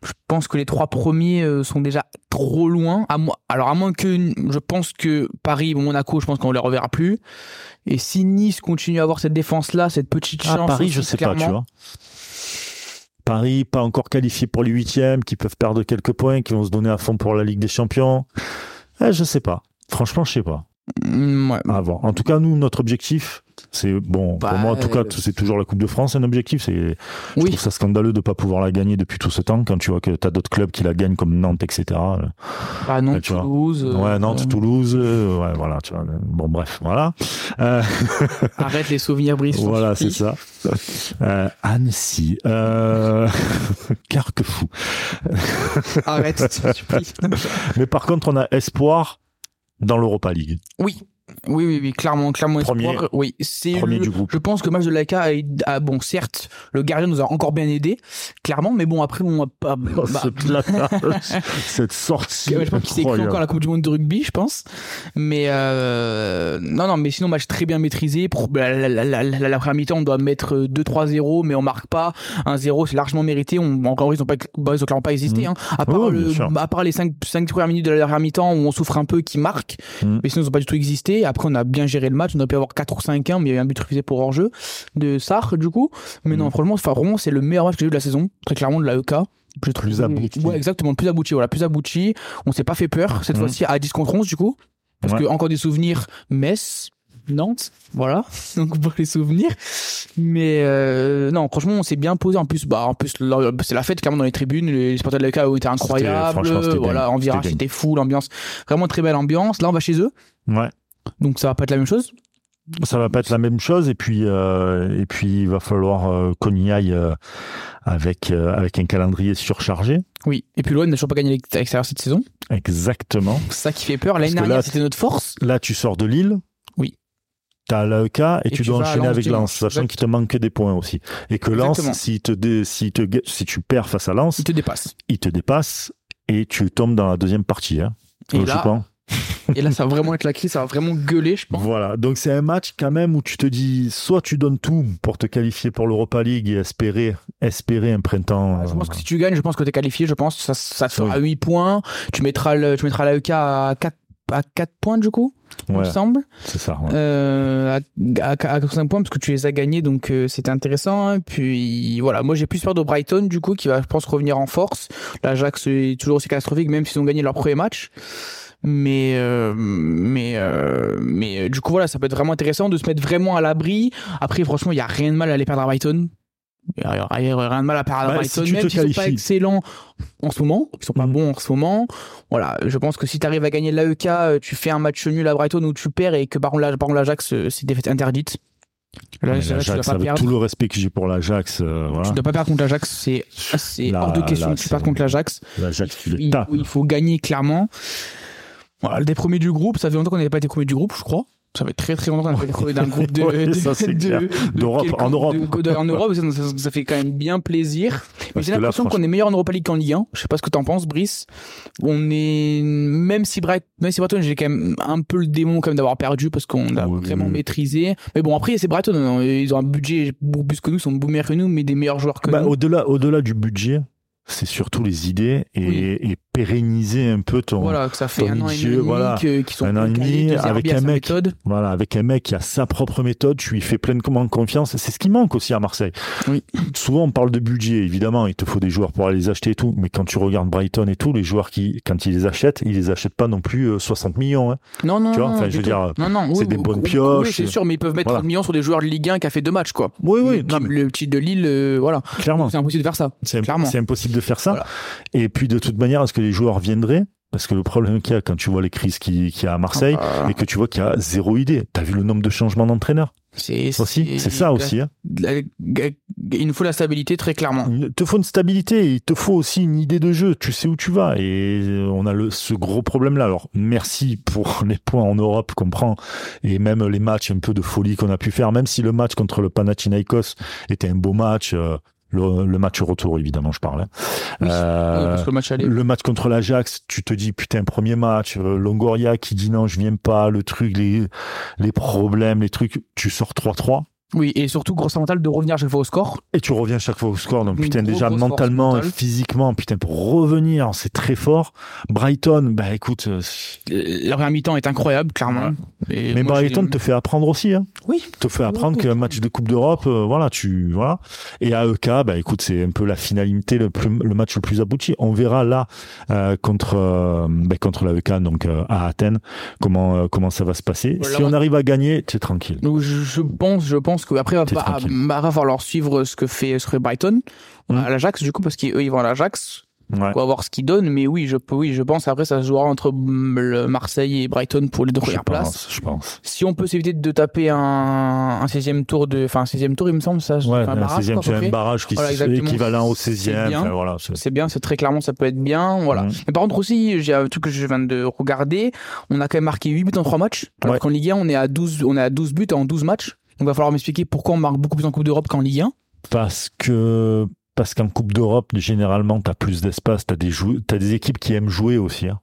[SPEAKER 2] Je pense que les trois premiers euh, sont déjà trop loin. À moi, alors, à moins que, je pense que Paris Monaco, je pense qu'on les reverra plus. Et si Nice continue à avoir cette défense-là, cette petite
[SPEAKER 1] Ah,
[SPEAKER 2] chance.
[SPEAKER 1] Paris,
[SPEAKER 2] aussi,
[SPEAKER 1] je sais pas, tu vois. Paris, pas encore qualifié pour les huitièmes, qui peuvent perdre quelques points, qui vont se donner à fond pour la Ligue des Champions. Eh, je sais pas. Franchement, je sais pas.
[SPEAKER 2] Mm, ouais.
[SPEAKER 1] Voir. En tout cas, nous, notre objectif, c'est bon.
[SPEAKER 2] Bah,
[SPEAKER 1] pour moi, en tout cas, c'est toujours la Coupe de France, un objectif. C'est, je
[SPEAKER 2] Oui.
[SPEAKER 1] trouve ça scandaleux de pas pouvoir la gagner depuis tout ce temps, quand tu vois que t'as d'autres clubs qui la gagnent comme Nantes, etc.
[SPEAKER 2] Ah,
[SPEAKER 1] tu vois.
[SPEAKER 2] Toulouse. euh,
[SPEAKER 1] ouais, Nantes,
[SPEAKER 2] euh,
[SPEAKER 1] Toulouse, euh, ouais, voilà, tu vois. Bon, bref, voilà. Euh,
[SPEAKER 2] Arrête les souvenirs, t'en
[SPEAKER 1] Voilà, c'est ça. Euh, Annecy. Euh... Carquefou.
[SPEAKER 2] Arrête, t'en supplie.
[SPEAKER 1] Mais par contre, on a espoir dans l'Europa League.
[SPEAKER 2] Oui. Oui, oui, oui, clairement, clairement
[SPEAKER 1] Premier-
[SPEAKER 2] espoir. Oui, c'est
[SPEAKER 1] Premier
[SPEAKER 2] le-
[SPEAKER 1] du groupe.
[SPEAKER 2] Je pense que le match de l'AK a, bon, certes, le gardien nous a encore bien aidé, clairement, mais bon, après, on a pas,
[SPEAKER 1] Oh,
[SPEAKER 2] bah,
[SPEAKER 1] ce cette sortie.
[SPEAKER 2] je pense qu'il s'est encore la Coupe du Monde de rugby, je pense. Mais, euh, non, non, mais sinon, match très bien maîtrisé. Pour la, la, la, la, la- première mi-temps, on doit mettre 2-3-0, mais on marque pas. 1-0, c'est largement mérité. On, encore, ils ont pas, bah, ils ont clairement pas existé,
[SPEAKER 1] Mhm.
[SPEAKER 2] hein. À part,
[SPEAKER 1] bien
[SPEAKER 2] le, à part les 5, 5 premières minutes de la dernière mi-temps où on souffre un peu, qui marquent.
[SPEAKER 1] Mhm.
[SPEAKER 2] Mais sinon, ils ont pas du tout existé. Après, on a bien géré le match. On a pu avoir 4 ou 5-1, mais il y a eu un but refusé pour hors-jeu de Sarr, du coup. Mais non,
[SPEAKER 1] Mhm.
[SPEAKER 2] franchement, enfin, vraiment, c'est le meilleur match que j'ai eu de la saison. Très clairement, de la EK.
[SPEAKER 1] Plus abouti.
[SPEAKER 2] Ouais, exactement, plus abouti. Voilà, plus abouti. On s'est pas fait peur cette
[SPEAKER 1] Mhm.
[SPEAKER 2] fois-ci à 10 contre 11, du coup. Parce
[SPEAKER 1] Ouais.
[SPEAKER 2] que, encore des souvenirs, Metz, Nantes, voilà. Donc, pour les souvenirs. Mais, euh, non, franchement, on s'est bien posé. En plus, bah, en plus, c'est la fête, clairement, dans les tribunes. Les supporters de la EK ont été incroyables.
[SPEAKER 1] franchement, c'était bien.
[SPEAKER 2] Voilà, en virage,
[SPEAKER 1] c'était
[SPEAKER 2] fou, l'ambiance. Vraiment très belle ambiance. Là, on va chez eux.
[SPEAKER 1] Ouais.
[SPEAKER 2] Donc, ça va pas être la même chose?
[SPEAKER 1] Ça va pas être la même chose et puis euh, et puis il va falloir euh, qu'on y aille euh, avec euh, avec un calendrier surchargé.
[SPEAKER 2] Oui. Et puis, l'OM n'a toujours pas gagné à l'extérieur cette saison.
[SPEAKER 1] Exactement.
[SPEAKER 2] C'est ça qui fait peur. L'année dernière, c'était notre force.
[SPEAKER 1] Là, tu sors de Lille.
[SPEAKER 2] Oui.
[SPEAKER 1] T'as l'AEK et,
[SPEAKER 2] Et
[SPEAKER 1] tu
[SPEAKER 2] tu
[SPEAKER 1] dois enchaîner
[SPEAKER 2] Lens
[SPEAKER 1] avec. Lens, sachant qu'il te manque des points aussi. Et que Lens, si te, dé- si te, si tu perds face à Lens,
[SPEAKER 2] Il te dépasse.
[SPEAKER 1] il te dépasse et tu tombes dans la deuxième partie. Hein,
[SPEAKER 2] Et là. Et là, ça va vraiment être la crise. Ça va vraiment gueuler, je pense.
[SPEAKER 1] Voilà. Donc c'est un match quand même où tu te dis, soit tu donnes tout pour te qualifier pour l'Europa League et espérer, espérer un printemps.
[SPEAKER 2] Je pense
[SPEAKER 1] euh,
[SPEAKER 2] que si tu gagnes, je pense que tu es qualifié. Je pense ça, ça te fera
[SPEAKER 1] Oui.
[SPEAKER 2] 8 points. Tu mettras, le, tu mettras l'AEK à 4, à 4 points, du coup, il me semble.
[SPEAKER 1] c'est ça. ouais.
[SPEAKER 2] Euh, à, à, à 5 points, parce que tu les as gagnés, donc euh, c'était intéressant. hein. Puis voilà, moi j'ai plus peur de Brighton, du coup, qui va, je pense, revenir en force. L'Ajax est toujours aussi catastrophique, même s'ils ont gagné leur premier match. Mais euh, mais euh, mais euh, du coup voilà ça peut être vraiment intéressant de se mettre vraiment à l'abri. Après franchement il y a rien de mal à aller perdre à Brighton. Il y a rien de mal à perdre à
[SPEAKER 1] Bah,
[SPEAKER 2] Brighton
[SPEAKER 1] si
[SPEAKER 2] même s'ils sont pas excellents en ce moment ils sont pas
[SPEAKER 1] Mhm.
[SPEAKER 2] bons en ce moment. Voilà je pense que si tu arrives à gagner l'AEK tu fais un match nul à Brighton où tu perds et que par contre l'Ajax c'est défaite interdite. Là, là, tu dois
[SPEAKER 1] l'Ajax,
[SPEAKER 2] pas
[SPEAKER 1] avec
[SPEAKER 2] perdre.
[SPEAKER 1] tout le respect que j'ai pour l'Ajax, euh, voilà.
[SPEAKER 2] tu ne dois pas perdre contre l'Ajax c'est hors de question
[SPEAKER 1] là,
[SPEAKER 2] que tu perds contre l'Ajax.
[SPEAKER 1] L'Ajax, tu le
[SPEAKER 2] il, il faut gagner clairement. Voilà, des premiers du groupe, ça fait longtemps qu'on n'avait pas été premiers du groupe, je crois. Ça fait très très longtemps qu'on n'a pas été premiers d'un groupe de, de-
[SPEAKER 1] D'Europe, en Europe.
[SPEAKER 2] en Europe, ça, fait quand même bien plaisir. Mais j'ai l'impression qu'on est meilleur en Europa League qu'en Ligue 1. Je sais pas ce que t'en penses, Brice. On est, même si Bright, même si Brighton, j'ai quand même un peu le démon quand même d'avoir perdu parce qu'on l'a
[SPEAKER 1] Oui,
[SPEAKER 2] vraiment
[SPEAKER 1] oui.
[SPEAKER 2] maîtrisé. Mais bon, après, c'est Brighton. hein. Ils ont un budget beaucoup plus que nous, ils sont beaucoup meilleurs que nous, mais des meilleurs joueurs que
[SPEAKER 1] Bah,
[SPEAKER 2] nous.
[SPEAKER 1] au-delà, au-delà du budget, c'est surtout les idées et,
[SPEAKER 2] Oui.
[SPEAKER 1] et pérenniser un peu ton,
[SPEAKER 2] Voilà, que ça fait un an et demi
[SPEAKER 1] voilà.
[SPEAKER 2] sont
[SPEAKER 1] Un an et demi avec un
[SPEAKER 2] sa
[SPEAKER 1] mec.
[SPEAKER 2] méthode.
[SPEAKER 1] Voilà, avec un mec qui a sa propre méthode, tu lui fais pleinement confiance. C'est ce qui manque aussi à Marseille.
[SPEAKER 2] Oui.
[SPEAKER 1] Souvent, on parle de budget, évidemment, il te faut des joueurs pour aller les acheter et tout. Mais quand tu regardes Brighton et tout, les joueurs qui, quand ils les achètent, ils les achètent pas non plus euh, 60 millions. hein.
[SPEAKER 2] Non, non,
[SPEAKER 1] Tu vois,
[SPEAKER 2] non,
[SPEAKER 1] enfin, je veux dire,
[SPEAKER 2] non, non,
[SPEAKER 1] c'est
[SPEAKER 2] oui,
[SPEAKER 1] des
[SPEAKER 2] oui,
[SPEAKER 1] bonnes
[SPEAKER 2] oui,
[SPEAKER 1] pioches.
[SPEAKER 2] Oui, c'est sûr, mais ils peuvent mettre
[SPEAKER 1] Voilà.
[SPEAKER 2] 30 millions sur des joueurs de Ligue 1 qui a fait deux matchs, quoi.
[SPEAKER 1] Oui, oui,
[SPEAKER 2] Le,
[SPEAKER 1] non, mais
[SPEAKER 2] le petit de Lille, euh, voilà.
[SPEAKER 1] clairement.
[SPEAKER 2] C'est impossible de faire ça.
[SPEAKER 1] C'est imp-
[SPEAKER 2] Clairement.
[SPEAKER 1] c'est impossible de faire ça. Et puis, de toute manière, est-ce que les joueurs viendraient Parce que le problème qu'il y a quand tu vois les crises qu'il y a à Marseille,
[SPEAKER 2] Ah,
[SPEAKER 1] et que tu vois qu'il y a zéro idée. T'as vu le nombre de changements d'entraîneurs
[SPEAKER 2] c'est
[SPEAKER 1] aussi C'est ça aussi. Hein.
[SPEAKER 2] Il nous faut la stabilité, très clairement.
[SPEAKER 1] Il te faut une stabilité, il te faut aussi une idée de jeu. Tu sais où tu vas. Et on a le, ce gros problème-là. Alors, merci pour les points en Europe qu'on prend et même les matchs un peu de folie qu'on a pu faire. Même si le match contre le Panathinaikos était un beau match, euh, le, le match retour, évidemment, je parle. hein.
[SPEAKER 2] Oui.
[SPEAKER 1] Euh,
[SPEAKER 2] Oui, parce que le match allait.
[SPEAKER 1] le match contre l'Ajax, tu te dis putain premier match, euh, Longoria qui dit non je viens pas, le truc, les les problèmes, les trucs, tu sors 3-3
[SPEAKER 2] Oui, et surtout, grosse mental de revenir à chaque fois au score.
[SPEAKER 1] et tu reviens chaque fois au score. Donc putain déjà
[SPEAKER 2] force
[SPEAKER 1] mentalement et physiquement, putain pour revenir c'est très fort. Brighton, bah écoute, euh,
[SPEAKER 2] La première mi-temps est incroyable, clairement. Et
[SPEAKER 1] mais
[SPEAKER 2] moi,
[SPEAKER 1] Brighton te fait apprendre aussi. Hein.
[SPEAKER 2] Oui.
[SPEAKER 1] te fait apprendre
[SPEAKER 2] oui,
[SPEAKER 1] qu'un match de Coupe d'Europe, euh, voilà, tu voilà. Et AEK, bah écoute, c'est un peu la finalité, le, plus, le match le plus abouti. On verra là euh, contre euh, bah, contre l'AEK, donc euh, à Athènes, comment euh, comment ça va se passer.
[SPEAKER 2] Voilà,
[SPEAKER 1] si on arrive à gagner, tu es tranquille.
[SPEAKER 2] Donc je, je pense, je pense que après va,
[SPEAKER 1] T'es
[SPEAKER 2] va, falloir suivre ce que fait, ce que fait Brighton à l'Ajax du coup parce qu'eux ils vont à l'Ajax.
[SPEAKER 1] Ouais.
[SPEAKER 2] On va voir ce qu'ils donnent, mais oui, je oui, je pense après ça se jouera entre mm, le Marseille et Brighton pour les deux premières places.
[SPEAKER 1] pense, je pense.
[SPEAKER 2] Si on peut s'éviter de taper un, un 16e tour de, enfin un 16e tour, il me semble, ça,
[SPEAKER 1] Ouais,
[SPEAKER 2] un
[SPEAKER 1] un
[SPEAKER 2] barrage,
[SPEAKER 1] 16e,
[SPEAKER 2] quoi, à peu
[SPEAKER 1] c'est un barrage qui
[SPEAKER 2] Voilà,
[SPEAKER 1] est équivalent au
[SPEAKER 2] C'est
[SPEAKER 1] 16e.
[SPEAKER 2] bien.
[SPEAKER 1] enfin, voilà, c'est-
[SPEAKER 2] C'est bien, c'est très clairement, ça peut être bien, voilà.
[SPEAKER 1] Mhm.
[SPEAKER 2] Mais par contre aussi, j'ai un truc que je viens de regarder, on a quand même marqué 8 buts en 3 matchs, alors
[SPEAKER 1] Ouais.
[SPEAKER 2] qu'en Ligue 1, on est à 12, on est à 12 buts en 12 matchs. Donc il va falloir m'expliquer pourquoi on marque beaucoup plus en Coupe d'Europe qu'en Ligue 1.
[SPEAKER 1] parce que parce qu'en Coupe d'Europe, généralement, tu as plus d'espace, tu as t'as des équipes qui aiment jouer aussi. hein.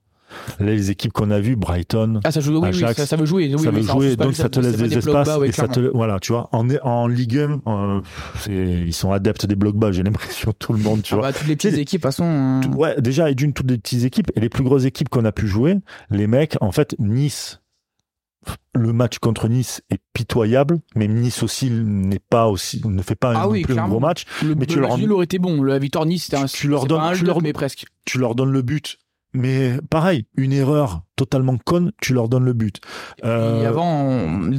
[SPEAKER 1] Là, les équipes qu'on a vues, Brighton,
[SPEAKER 2] Ah, ça joue, oui, oui,
[SPEAKER 1] Ajax,
[SPEAKER 2] ça, ça veut jouer. Oui,
[SPEAKER 1] ça
[SPEAKER 2] oui,
[SPEAKER 1] veut jouer, donc ça te laisse des espaces
[SPEAKER 2] bas, ouais,
[SPEAKER 1] et ça te, voilà, tu vois. En, en Ligue 1, euh, ils sont adeptes des blocs bas, j'ai l'impression, tout le monde, tu
[SPEAKER 2] Ah
[SPEAKER 1] vois.
[SPEAKER 2] bah, toutes les petites équipes, de toute façon. euh,
[SPEAKER 1] Tout- Ouais, déjà, et d'une, toutes les petites équipes, et les plus grosses équipes qu'on a pu jouer, les mecs, en fait, Nice, le match contre Nice est pitoyable, mais Nice aussi n'est pas aussi, ne fait pas un,
[SPEAKER 2] Ah oui,
[SPEAKER 1] plus un gros match.
[SPEAKER 2] Le,
[SPEAKER 1] mais tu
[SPEAKER 2] le
[SPEAKER 1] leur-
[SPEAKER 2] match nul aurait été bon. La victoire Nice, c'était un.
[SPEAKER 1] Tu leur donnes- tu leur-
[SPEAKER 2] mais presque.
[SPEAKER 1] Tu leur donnes le but. Mais pareil, une erreur totalement conne, tu leur donnes le but. Euh,
[SPEAKER 2] Et avant, on-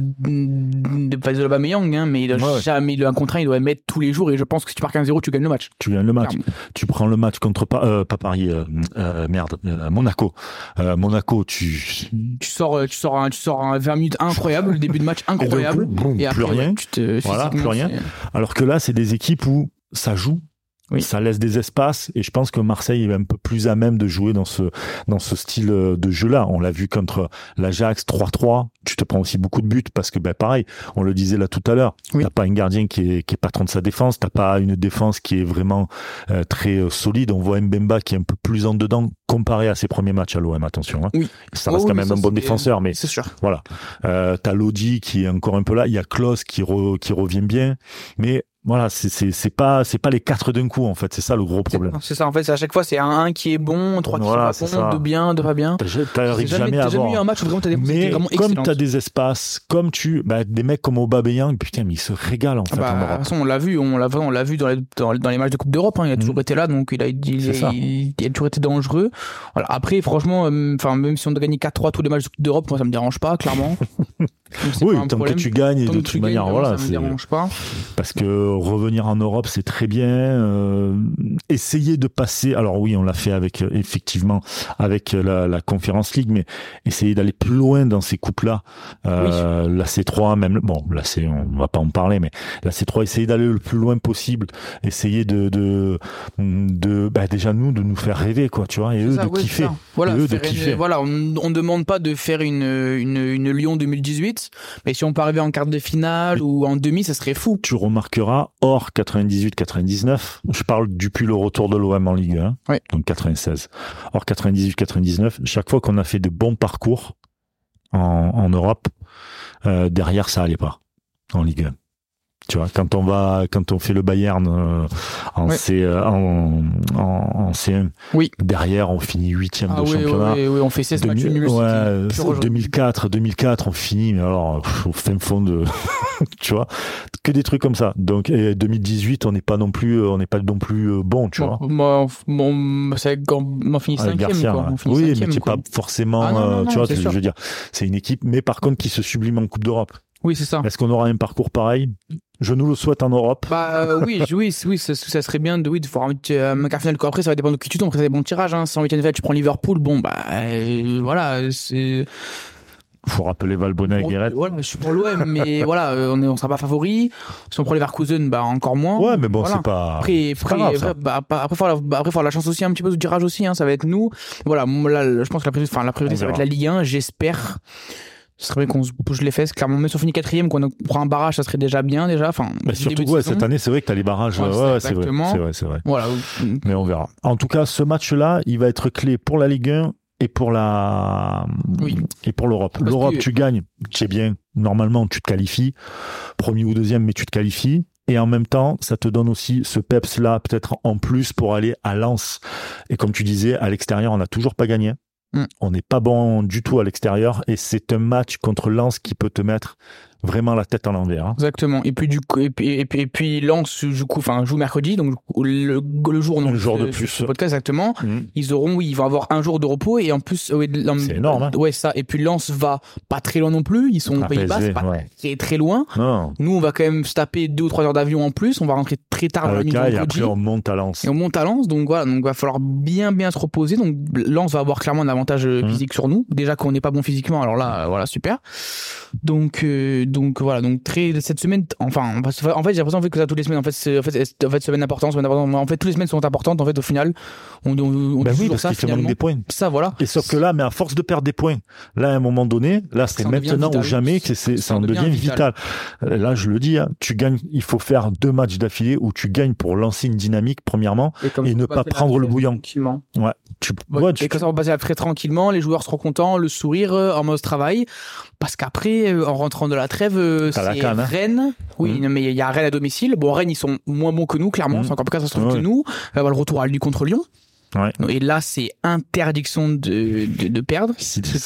[SPEAKER 2] pas de Aubameyang, hein, mais il doit
[SPEAKER 1] Ouais, ouais.
[SPEAKER 2] jamais, le un contre un, il doit mettre tous les jours. Et je pense que si tu marques un 0 tu gagnes le match.
[SPEAKER 1] tu gagnes le match. Tu prends le match contre Pa- euh, pas Paris, euh, euh, merde, euh, Monaco. Euh, Monaco, tu
[SPEAKER 2] Tu sors, tu sors, un, tu sors un 20 minutes incroyable, le début de match
[SPEAKER 1] et d'un coup,
[SPEAKER 2] incroyable.
[SPEAKER 1] boum,
[SPEAKER 2] Et après,
[SPEAKER 1] plus rien.
[SPEAKER 2] ouais, tu te,
[SPEAKER 1] Voilà, plus rien. Alors que là, c'est des équipes où ça joue.
[SPEAKER 2] Oui.
[SPEAKER 1] Ça laisse des espaces et je pense que Marseille est un peu plus à même de jouer dans ce dans ce style euh, de jeu-là. On l'a vu contre l'Ajax 3-3. Tu te prends aussi beaucoup de buts parce que ben pareil, on le disait là tout à l'heure.
[SPEAKER 2] Oui.
[SPEAKER 1] T'as pas un gardien qui est qui est patron de sa défense. T'as pas une défense qui est vraiment euh, très euh, solide. On voit Mbemba qui est un peu plus en dedans comparé à ses premiers matchs à l'OM. Attention. Hein.
[SPEAKER 2] Oui.
[SPEAKER 1] Ça
[SPEAKER 2] Oh
[SPEAKER 1] reste
[SPEAKER 2] oui,
[SPEAKER 1] quand même
[SPEAKER 2] ça,
[SPEAKER 1] un bon défenseur, mais
[SPEAKER 2] C'est sûr.
[SPEAKER 1] voilà. Euh, t'as Lodi qui est encore un peu là. Il y a Klaus qui re- qui revient bien, mais voilà, c'est pas c'est pas les quatre d'un coup en fait. C'est ça le gros problème.
[SPEAKER 2] C'est ça, en fait, à chaque fois, c'est un 1 qui est bon, 3 qui
[SPEAKER 1] Voilà,
[SPEAKER 2] sont pas bons,
[SPEAKER 1] ça.
[SPEAKER 2] 2 bien, 2 pas bien.
[SPEAKER 1] T'arrives jamais, à
[SPEAKER 2] t'as jamais eu un
[SPEAKER 1] avoir.
[SPEAKER 2] match où vraiment t'as des
[SPEAKER 1] Mais
[SPEAKER 2] vraiment
[SPEAKER 1] comme t'as des espaces, comme tu, bah, des mecs comme Aubameyang, putain, mais ils se régalent en fait
[SPEAKER 2] Bah,
[SPEAKER 1] en
[SPEAKER 2] de toute façon, on l'a vu, on l'a, on l'a vu dans les, dans, dans les matchs de Coupe d'Europe. Hein, il a toujours
[SPEAKER 1] Mhm.
[SPEAKER 2] été là, donc il a, il, il, il a toujours été dangereux. Voilà. Après, franchement, euh, enfin, même si on doit gagner 4-3 tous les matchs de Coupe d'Europe, moi, ça me dérange pas, clairement. Donc,
[SPEAKER 1] Oui, tant que tu gagnes et de toute manière, voilà,
[SPEAKER 2] ça me dérange pas.
[SPEAKER 1] parce que revenir en Europe, c'est très bien. Euh, essayer de passer. Alors oui, on l'a fait avec effectivement avec la, la Conférence League, mais essayer d'aller plus loin dans ces coupes-là. Euh, La C3, même bon, la C, on va pas en parler, mais la C3, essayer d'aller le plus loin possible. Essayer de de, de bah, déjà nous de nous faire rêver, quoi, tu vois, et eux de kiffer.
[SPEAKER 2] Voilà,
[SPEAKER 1] eux
[SPEAKER 2] de kiffer. voilà, on, on demande pas de faire une une, une Lyon 2018, mais si on peut arriver en quart de finale ou en demi, ça serait fou.
[SPEAKER 1] Tu remarqueras, hors 98-99, je parle depuis le retour de l'OM en Ligue 1, donc 96. Hors 98-99, chaque fois qu'on a fait de bons parcours en, en Europe, euh, derrière ça allait pas en Ligue 1. Tu vois, quand on va, quand on fait le Bayern euh, en, C, euh, en, en, C1,
[SPEAKER 2] oui.
[SPEAKER 1] derrière on finit huitième
[SPEAKER 2] ah
[SPEAKER 1] de championnat.
[SPEAKER 2] Oui, oui, on fait 16 matchs nuls.
[SPEAKER 1] Ouais, 2004, 2004, on finit, mais alors au fin fond de, tu vois, que des trucs comme ça. Donc et 2018, on n'est pas non plus, on n'est pas non plus bon, tu
[SPEAKER 2] bon,
[SPEAKER 1] vois.
[SPEAKER 2] Moi, c'est quand on finit cinquième. On finit
[SPEAKER 1] oui,
[SPEAKER 2] cinquième,
[SPEAKER 1] mais tu
[SPEAKER 2] quoi.
[SPEAKER 1] pas forcément,
[SPEAKER 2] Ah non, non, non,
[SPEAKER 1] tu vois,
[SPEAKER 2] c'est
[SPEAKER 1] je veux dire, c'est une équipe, mais par contre qui se sublime en Coupe d'Europe.
[SPEAKER 2] Oui, c'est ça.
[SPEAKER 1] Est-ce qu'on aura un parcours pareil? Je nous le souhaite en Europe.
[SPEAKER 2] Bah euh, oui, oui, oui, ça, ça serait bien de oui de voir un euh, quart final. Après, ça va dépendre de qui tu tombes. Après, ça des bons tirages. Hein. Si en huitième de finale, tu prends Liverpool, bon bah euh, voilà, c'est
[SPEAKER 1] faut rappeler Valbona et Guéret.
[SPEAKER 2] Voilà, je suis pour l'OM, mais voilà, euh, on on sera pas favori. Si on prend Leverkusen, bah encore moins.
[SPEAKER 1] Ouais, mais bon,
[SPEAKER 2] Voilà.
[SPEAKER 1] c'est pas.
[SPEAKER 2] Après,
[SPEAKER 1] pas grave,
[SPEAKER 2] bah, bah, après, faut avoir, après, faut avoir la chance aussi un petit peu du tirage aussi, hein, ça va être nous. Voilà, là, je pense que la priorité, enfin, la priorité, ça va être la Ligue 1, j'espère. Ce serait bien qu'on se bouge les fesses. Clairement, même si on finit quatrième, qu'on prend un barrage, ça serait déjà bien, déjà. Enfin,
[SPEAKER 1] Bah, surtout, ouais, cette année, c'est vrai que t'as les barrages.
[SPEAKER 2] Ouais,
[SPEAKER 1] Ouais,
[SPEAKER 2] c'est
[SPEAKER 1] vrai. C'est vrai.
[SPEAKER 2] Voilà.
[SPEAKER 1] Mais on verra. En tout cas, ce match-là, il va être clé pour la Ligue 1 et pour la
[SPEAKER 2] Oui.
[SPEAKER 1] et pour l'Europe. L'Europe,
[SPEAKER 2] que-
[SPEAKER 1] tu gagnes, c'est bien. Normalement, tu te qualifies, premier ou deuxième, mais tu te qualifies. Et en même temps, ça te donne aussi ce peps là, peut-être en plus pour aller à Lens. Et comme tu disais, à l'extérieur, on n'a toujours pas gagné.
[SPEAKER 2] Mm.
[SPEAKER 1] On n'est pas bon du tout à l'extérieur. Et c'est un match contre Lens qui peut te mettre vraiment la tête à l'envers. hein.
[SPEAKER 2] Exactement. Et puis du coup, et puis et puis, et puis Lens du coup, enfin joue mercredi, donc le, le jour non,
[SPEAKER 1] Un jour de plus.
[SPEAKER 2] Ce podcast exactement.
[SPEAKER 1] Mm.
[SPEAKER 2] Ils auront, oui, ils vont avoir un jour de repos et en plus, ouais,
[SPEAKER 1] C'est énorme, hein.
[SPEAKER 2] Ouais, ça. Et puis Lens va pas très loin non plus. Ils sont aux Pays-Bas, c'est pas
[SPEAKER 1] ouais.
[SPEAKER 2] très très loin.
[SPEAKER 1] Non.
[SPEAKER 2] Nous, on va quand même se taper deux ou trois heures d'avion en plus. On va rentrer très tard dans la nuit
[SPEAKER 1] et après, on monte à Lens.
[SPEAKER 2] Et on monte à Lens, donc voilà, donc va falloir bien bien se reposer. Donc Lens va avoir clairement un avantage euh,
[SPEAKER 1] Mhm.
[SPEAKER 2] physique sur nous. Déjà qu'on n'est pas bon physiquement, alors là, euh, voilà, super. Donc euh, donc voilà, donc très cette semaine, enfin, en fait, j'ai l'impression en fait, que ça toutes les semaines, en fait, c'est- en fait, c'est- en fait, semaine importante, semaine importante. En fait, toutes les semaines sont importantes. En fait, au final, on, on, on
[SPEAKER 1] Ben oui, parce
[SPEAKER 2] ça
[SPEAKER 1] manque des points.
[SPEAKER 2] Ça, voilà.
[SPEAKER 1] Et sauf que là, mais à force de perdre des points, là, à un moment donné, là, c'est maintenant ou jamais que c'est, ça
[SPEAKER 2] Ça
[SPEAKER 1] en
[SPEAKER 2] en
[SPEAKER 1] devient vital.
[SPEAKER 2] vital.
[SPEAKER 1] Euh, Là, je le dis, hein, tu gagnes, il faut faire deux matchs d'affilée où tu gagnes pour lancer une dynamique, premièrement, et ne pas prendre le bouillon.
[SPEAKER 2] tranquillement.
[SPEAKER 1] Tu,
[SPEAKER 2] Ouais,
[SPEAKER 1] ouais, tu-
[SPEAKER 2] et comme ça, va passer très tranquillement, les joueurs seront contents, le sourire euh, en mode travail. Parce qu'après, euh, en rentrant de la trêve, euh, c'est
[SPEAKER 1] hein.
[SPEAKER 2] Rennes. Oui, non, mais il y a Rennes à domicile. Bon, Rennes, ils sont moins bons que nous, clairement.
[SPEAKER 1] Mhm.
[SPEAKER 2] C'est encore plus catastrophique
[SPEAKER 1] Ouais.
[SPEAKER 2] que nous. Va y avoir le retour à lui contre Lyon.
[SPEAKER 1] Ouais.
[SPEAKER 2] Et là, c'est interdiction de, de, de perdre.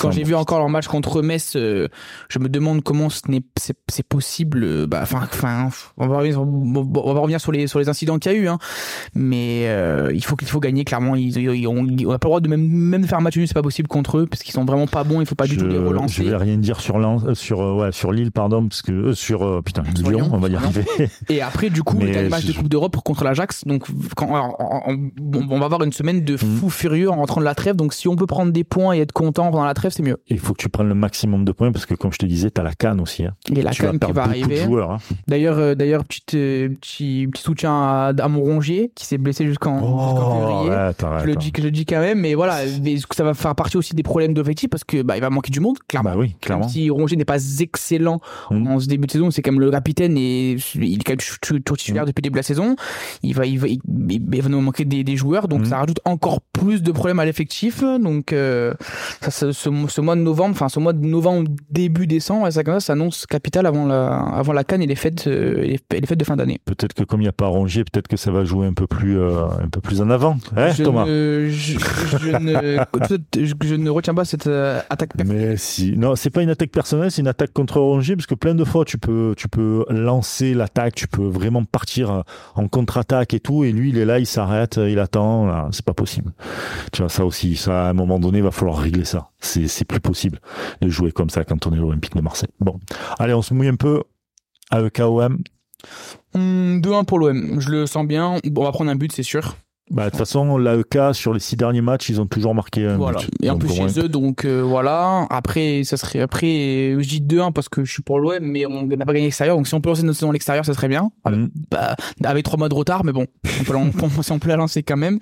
[SPEAKER 2] quand j'ai vu encore leur match contre Metz, euh, je me demande comment ce n'est c'est, possible. euh, Bah, enfin, enfin, on va revenir, on va revenir sur les sur les incidents qu'il y a eu, hein. Mais euh, il faut qu'il faut gagner clairement. Ils, ils on n'a pas le droit de même même faire un match nul, c'est pas possible contre eux parce qu'ils sont vraiment pas bons. Il faut pas du
[SPEAKER 1] je,
[SPEAKER 2] tout les
[SPEAKER 1] je
[SPEAKER 2] relancer.
[SPEAKER 1] vais rien dire sur Lens- sur ouais, sur Lille, pardon, parce que euh, sur putain
[SPEAKER 2] Sur
[SPEAKER 1] Lyon,
[SPEAKER 2] Lyon,
[SPEAKER 1] on va y arriver.
[SPEAKER 2] Et après, du coup,
[SPEAKER 1] Mais
[SPEAKER 2] il y a le match de
[SPEAKER 1] je-
[SPEAKER 2] Coupe d'Europe contre l'Ajax. Donc, quand, alors, on, on- on va avoir une semaine de
[SPEAKER 1] Mhm.
[SPEAKER 2] fou furieux en rentrant de la trêve. Donc, si on peut prendre des points et être content pendant la trêve, c'est mieux.
[SPEAKER 1] Il faut que tu prennes le maximum de points parce que comme je te disais, t'as la canne aussi. Hein.
[SPEAKER 2] Et la
[SPEAKER 1] tu
[SPEAKER 2] canne qui va arriver.
[SPEAKER 1] Hein.
[SPEAKER 2] D'ailleurs, euh, d'ailleurs, petit, euh, petit, petit soutien à, à mon rongier qui s'est blessé jusqu'en
[SPEAKER 1] Oh,
[SPEAKER 2] février.
[SPEAKER 1] ouais,
[SPEAKER 2] Je le dis, je le dis quand même, mais voilà, mais ça va faire partie aussi des problèmes d'effectifs parce que bah, il va manquer du monde, clairement.
[SPEAKER 1] Bah oui, clairement.
[SPEAKER 2] Même si Rongier n'est pas excellent
[SPEAKER 1] Mhm.
[SPEAKER 2] en ce début de saison, c'est quand même le capitaine et il est quand même titulaire depuis le début de la saison. Il va, il va, il, il va nous manquer des, des joueurs, donc
[SPEAKER 1] Mhm.
[SPEAKER 2] ça rajoute encore plus de problèmes à l'effectif. Donc euh, ça, ce, ce, mois de novembre, enfin ce mois de novembre début décembre, ça, ça s'annonce capital avant la, avant la canne et les fêtes, euh, et les, fêtes de fin d'année.
[SPEAKER 1] Peut-être que comme il n'y a pas Rongier, peut-être que ça va jouer un peu plus, euh, un peu plus en avant. Hein,
[SPEAKER 2] je,
[SPEAKER 1] Thomas
[SPEAKER 2] ne, je, je ne, je, je ne retiens pas cette attaque.
[SPEAKER 1] Mais si, non, c'est pas une attaque personnelle, c'est une attaque contre Rongier, parce que plein de fois tu peux, tu peux lancer l'attaque, tu peux vraiment partir en contre-attaque et tout, et lui il est là, il s'arrête, il attend, c'est pas possible. Tu vois ça aussi, ça à un moment donné, il va falloir régler ça. C'est, plus possible de jouer comme ça quand on est l'Olympique de Marseille. Bon, allez, on se mouille un peu avec AOM.
[SPEAKER 2] Hum, 2-1 pour l'OM. Je le sens bien. Bon, on va prendre un but, c'est sûr.
[SPEAKER 1] Bah, de toute façon, l'AEK, sur les six derniers matchs, ils ont toujours marqué un
[SPEAKER 2] Voilà.
[SPEAKER 1] but.
[SPEAKER 2] Et en
[SPEAKER 1] Donc,
[SPEAKER 2] plus
[SPEAKER 1] au moins-
[SPEAKER 2] chez eux, donc euh, voilà. Après, ça serait après. Je dis 2-1 parce que je suis pour l'OM, mais on n'a pas gagné l'extérieur. Donc si on peut lancer notre saison à l'extérieur, ça serait bien.
[SPEAKER 1] Mhm.
[SPEAKER 2] Bah, avec trois mois de retard, mais bon, on peut, on peut la lancer quand même.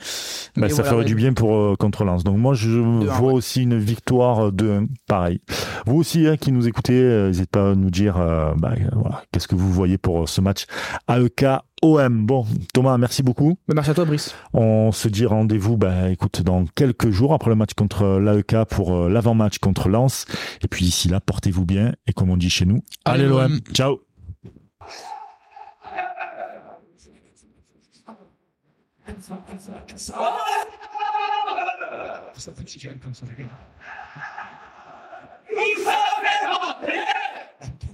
[SPEAKER 1] Bah, ça
[SPEAKER 2] voilà,
[SPEAKER 1] ferait
[SPEAKER 2] ouais.
[SPEAKER 1] du bien pour euh, contre Lens. Donc moi je vois
[SPEAKER 2] ouais.
[SPEAKER 1] aussi une victoire de 1 pareil. Vous aussi hein, qui nous écoutez, euh, n'hésitez pas à nous dire euh, bah, euh, voilà, qu'est-ce que vous voyez pour euh, ce match AEK OM. Bon, Thomas, merci beaucoup.
[SPEAKER 2] Bah, merci à toi, Brice.
[SPEAKER 1] On se dit rendez-vous, ben, écoute, dans quelques jours après le match contre euh, l'AEK pour euh, l'avant-match contre Lens. Et puis d'ici là, portez-vous bien et comme on dit chez nous,
[SPEAKER 2] allez l'OM.
[SPEAKER 1] Ciao.